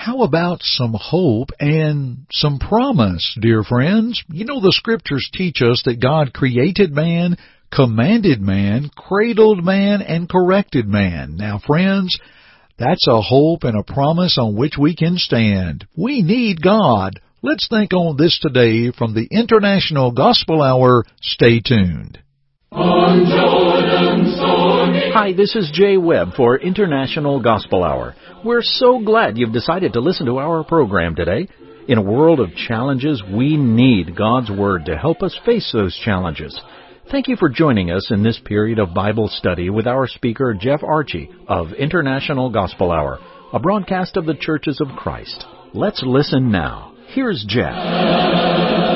How about some hope and some promise, dear friends? You know the scriptures teach us that God created man, commanded man, cradled man, and corrected man. Now friends, that's a hope and a promise on which we can stand. We need God. Let's think on this today from the International Gospel Hour. Stay tuned. Hi, this is Jay Webb for International Gospel Hour. We're so glad you've decided to listen to our program today. In a world of challenges, we need God's Word to help us face those challenges. Thank you for joining us in this period of Bible study with our speaker, Jeff Archie of International Gospel Hour, a broadcast of the Churches of Christ. Let's listen now. Here's Jeff.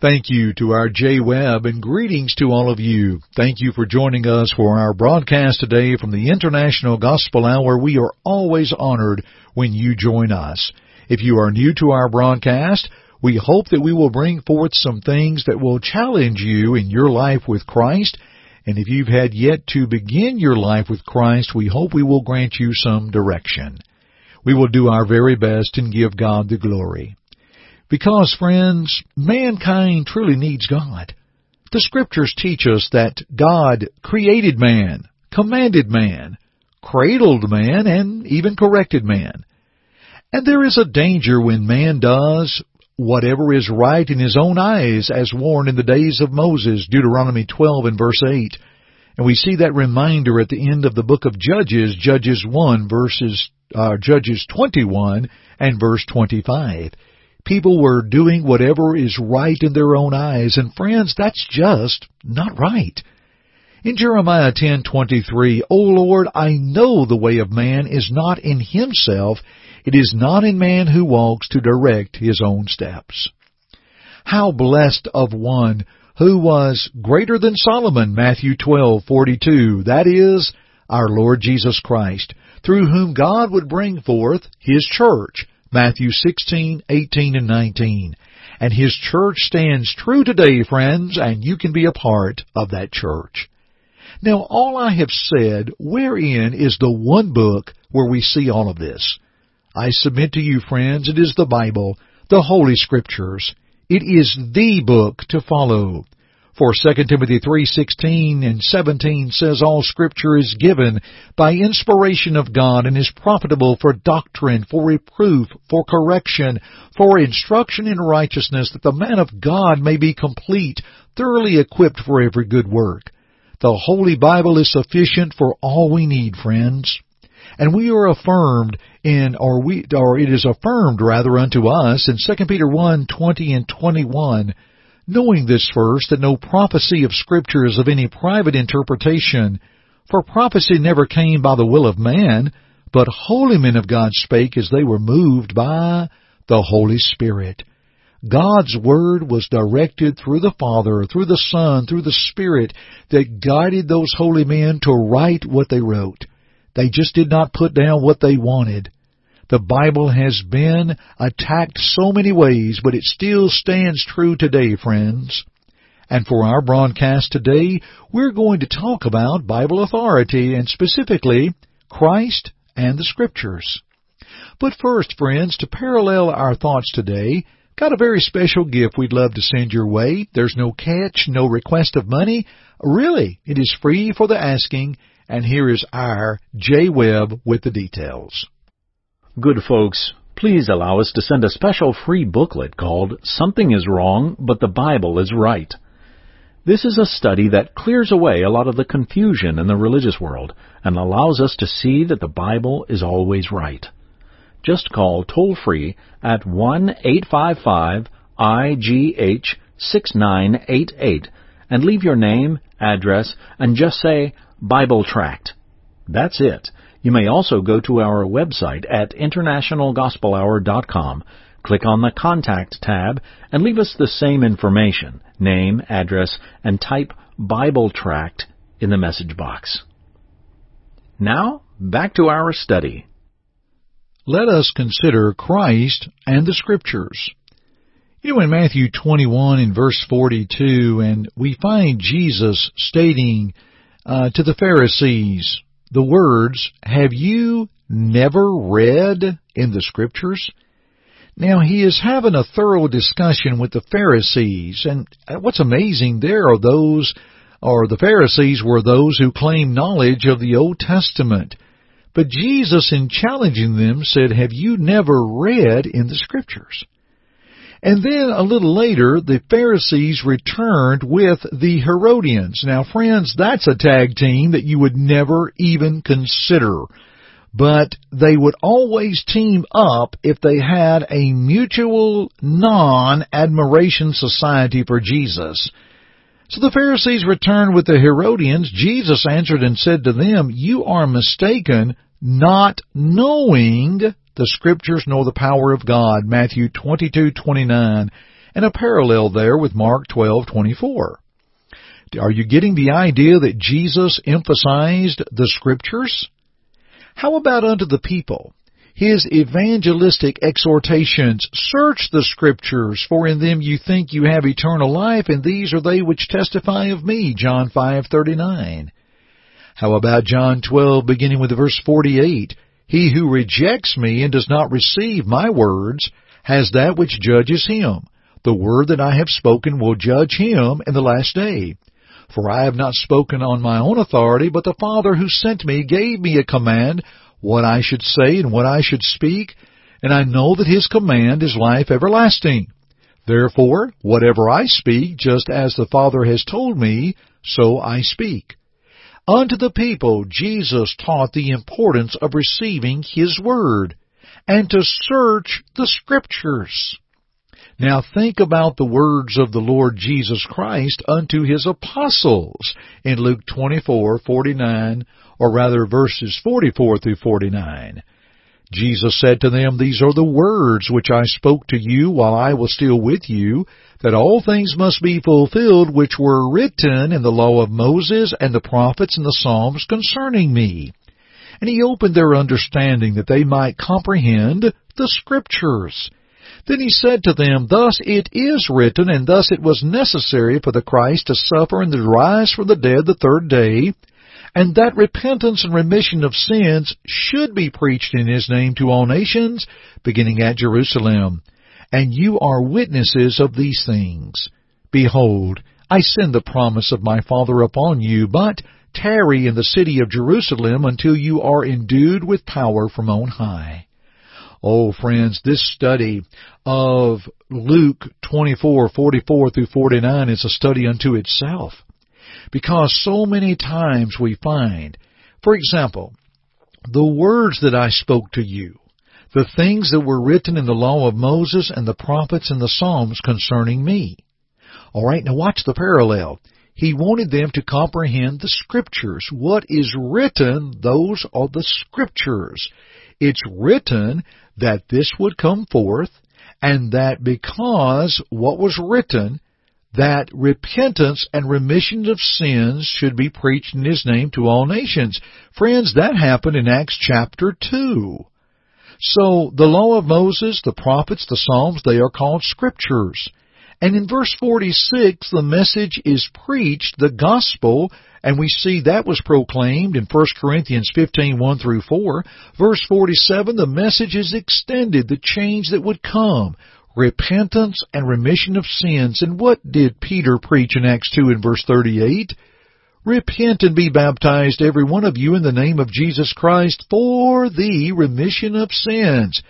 Thank you to our Jay Webb and greetings to all of you. Thank you for joining us for our broadcast today from the International Gospel Hour. We are always honored when you join us. If you are new to our broadcast, we hope that we will bring forth some things that will challenge you in your life with Christ. And if you've had yet to begin your life with Christ, we hope we will grant you some direction. We will do our very best and give God the glory. Because, friends, mankind truly needs God. The scriptures teach us that God created man, commanded man, cradled man, and even corrected man. And there is a danger when man does whatever is right in his own eyes, as warned in the days of Moses, Deuteronomy 12 and verse 8. And we see that reminder at the end of the book of Judges, Judges 1 verses, uh, Judges 21 and verse 25. People were doing whatever is right in their own eyes, and friends, that's just not right. In Jeremiah 10:23, "O Lord, I know the way of man is not in himself, it is not in man who walks to direct his own steps." How blessed of one who was greater than Solomon, Matthew 12:42, that is our Lord Jesus Christ, through whom God would bring forth his church Matthew 16, 18, and 19. And His church stands true today, friends, and you can be a part of that church. Now, all I have said, wherein is the one book where we see all of this? I submit to you, friends, it is the Bible, the Holy Scriptures. It is the book to follow. For 2 Timothy 3:16 and 17 says all scripture is given by inspiration of God and is profitable for doctrine, for reproof, for correction, for instruction in righteousness that the man of God may be complete, thoroughly equipped for every good work. The Holy Bible is sufficient for all we need, friends. And we are affirmed in, or we, or it is affirmed rather unto us in 2 Peter 1, 20 and 21 knowing this first, that no prophecy of Scripture is of any private interpretation, for prophecy never came by the will of man, but holy men of God spake as they were moved by the Holy Spirit. God's Word was directed through the Father, through the Son, through the Spirit that guided those holy men to write what they wrote. They just did not put down what they wanted. The Bible has been attacked so many ways, but it still stands true today, friends. And for our broadcast today, we're going to talk about Bible authority and specifically Christ and the Scriptures. But first, friends, to parallel our thoughts today, got a very special gift we'd love to send your way. There's no catch, no request of money. Really, it is free for the asking, and here is our Jay Webb with the details. Good folks, please allow us to send a special free booklet called Something is Wrong, but the Bible is Right. This is a study that clears away a lot of the confusion in the religious world and allows us to see that the Bible is always right. Just call toll free at 1 855 IGH 6988 and leave your name, address, and just say Bible Tract. That's it. You may also go to our website at internationalgospelhour.com, click on the Contact tab, and leave us the same information, name, address, and type Bible Tract in the message box. Now, back to our study. Let us consider Christ and the Scriptures. You know, in Matthew 21 and verse 42, and we find Jesus stating uh, to the Pharisees, the words, Have you never read in the Scriptures? Now he is having a thorough discussion with the Pharisees, and what's amazing there are those, or the Pharisees were those who claim knowledge of the Old Testament. But Jesus, in challenging them, said, Have you never read in the Scriptures? And then a little later, the Pharisees returned with the Herodians. Now friends, that's a tag team that you would never even consider. But they would always team up if they had a mutual non-admiration society for Jesus. So the Pharisees returned with the Herodians. Jesus answered and said to them, You are mistaken, not knowing the Scriptures nor the power of God. Matthew 22:29, and a parallel there with Mark 12:24. Are you getting the idea that Jesus emphasized the Scriptures? How about unto the people? His evangelistic exhortations, search the scriptures, for in them you think you have eternal life, and these are they which testify of me, John 5:39. How about John 12 beginning with verse 48? He who rejects me and does not receive my words has that which judges him. The word that I have spoken will judge him in the last day. For I have not spoken on my own authority, but the Father who sent me gave me a command what I should say and what I should speak, and I know that his command is life everlasting. Therefore, whatever I speak, just as the Father has told me, so I speak. Unto the people Jesus taught the importance of receiving His Word and to search the Scriptures. Now think about the words of the Lord Jesus Christ unto His apostles in Luke 24:49 or rather verses 44 through 49. Jesus said to them, These are the words which I spoke to you while I was still with you, that all things must be fulfilled which were written in the law of Moses and the prophets and the Psalms concerning me. And he opened their understanding that they might comprehend the Scriptures. Then he said to them, Thus it is written, and thus it was necessary for the Christ to suffer and to rise from the dead the third day, and that repentance and remission of sins should be preached in his name to all nations, beginning at Jerusalem. And you are witnesses of these things. Behold, I send the promise of my Father upon you, but tarry in the city of Jerusalem until you are endued with power from on high. Oh, friends, this study of Luke 24:44 through 49 is a study unto itself. Because so many times we find, for example, the words that I spoke to you, the things that were written in the law of Moses and the prophets and the Psalms concerning me. Alright, now watch the parallel. He wanted them to comprehend the scriptures. What is written, those are the scriptures. It's written that this would come forth, and that because what was written, that repentance and remission of sins should be preached in His name to all nations. Friends, that happened in Acts chapter 2. So, the law of Moses, the prophets, the Psalms, they are called scriptures. And in verse 46, the message is preached, the gospel, and we see that was proclaimed in 1 Corinthians 15, 1 through 4. Verse 47, the message is extended, the change that would come repentance and remission of sins. And what did Peter preach in Acts 2 and verse 38? Repent and be baptized every one of you in the name of Jesus Christ for the remission of sins.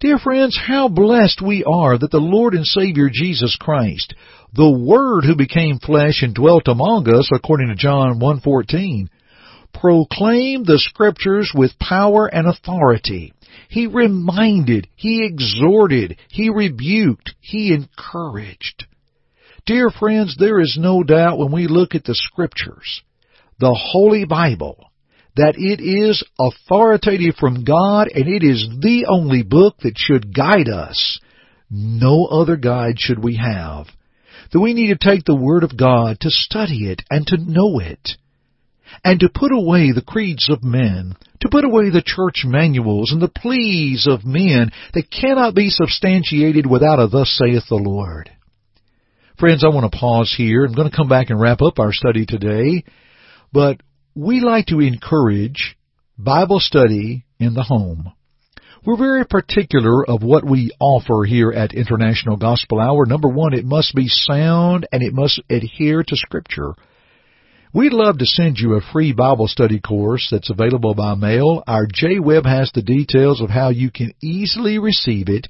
Dear friends, how blessed we are that the Lord and Savior Jesus Christ, the Word who became flesh and dwelt among us, according to John 1.14, proclaimed the Scriptures with power and authority. He reminded, he exhorted, he rebuked, he encouraged. Dear friends, there is no doubt when we look at the Scriptures, the Holy Bible, that it is authoritative from God and it is the only book that should guide us. No other guide should we have. That we need to take the Word of God to study it and to know it and to put away the creeds of men, to put away the church manuals and the pleas of men that cannot be substantiated without a thus saith the Lord. Friends, I want to pause here. I'm going to come back and wrap up our study today, but we like to encourage Bible study in the home. We're very particular of what we offer here at International Gospel Hour. Number one, it must be sound and it must adhere to Scripture. We'd love to send you a free Bible study course that's available by mail. Our Jay Webb has the details of how you can easily receive it.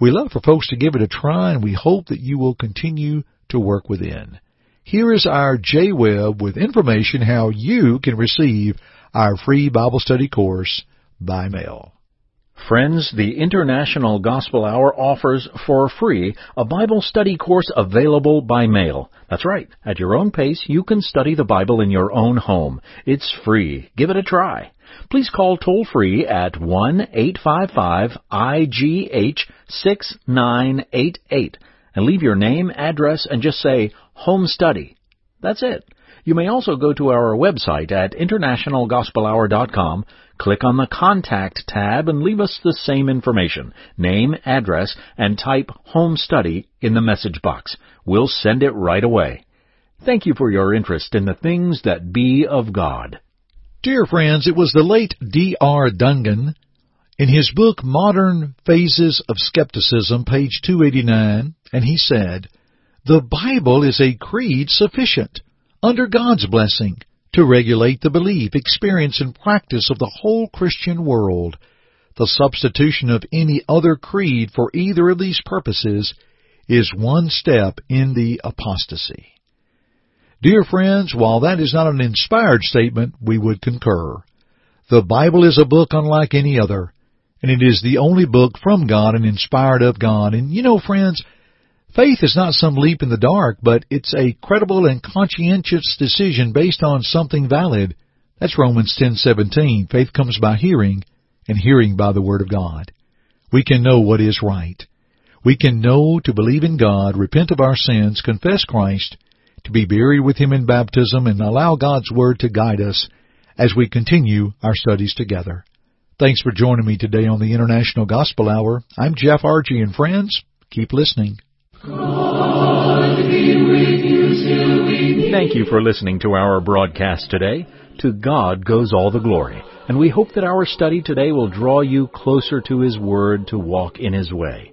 We love for folks to give it a try and we hope that you will continue to work within. Here is our Jay Webb with information how you can receive our free Bible study course by mail. Friends, the International Gospel Hour offers for free a Bible study course available by mail. That's right. At your own pace, you can study the Bible in your own home. It's free. Give it a try. Please call toll free at 1-855-IGH-6988 and leave your name, address, and just say home study. That's it. You may also go to our website at internationalgospelhour.com, click on the Contact tab, and leave us the same information, name, address, and type Home Study in the message box. We'll send it right away. Thank you for your interest in the things that be of God. Dear friends, it was the late D.R. Dungan in his book Modern Phases of Skepticism, page 289, and he said, The Bible is a creed sufficient under God's blessing to regulate the belief, experience, and practice of the whole Christian world. The substitution of any other creed for either of these purposes is one step in the apostasy. Dear friends, while that is not an inspired statement, we would concur. The Bible is a book unlike any other, and it is the only book from God and inspired of God. And you know, friends, Faith is not some leap in the dark, but it's a credible and conscientious decision based on something valid. That's Romans 10:17. Faith comes by hearing, and hearing by the word of God. We can know what is right. We can know to believe in God, repent of our sins, confess Christ, to be buried with him in baptism and allow God's word to guide us as we continue our studies together. Thanks for joining me today on the International Gospel Hour. I'm Jeff Archie and friends, keep listening. Thank you for listening to our broadcast today. To God goes all the glory, and we hope that our study today will draw you closer to His Word to walk in His way.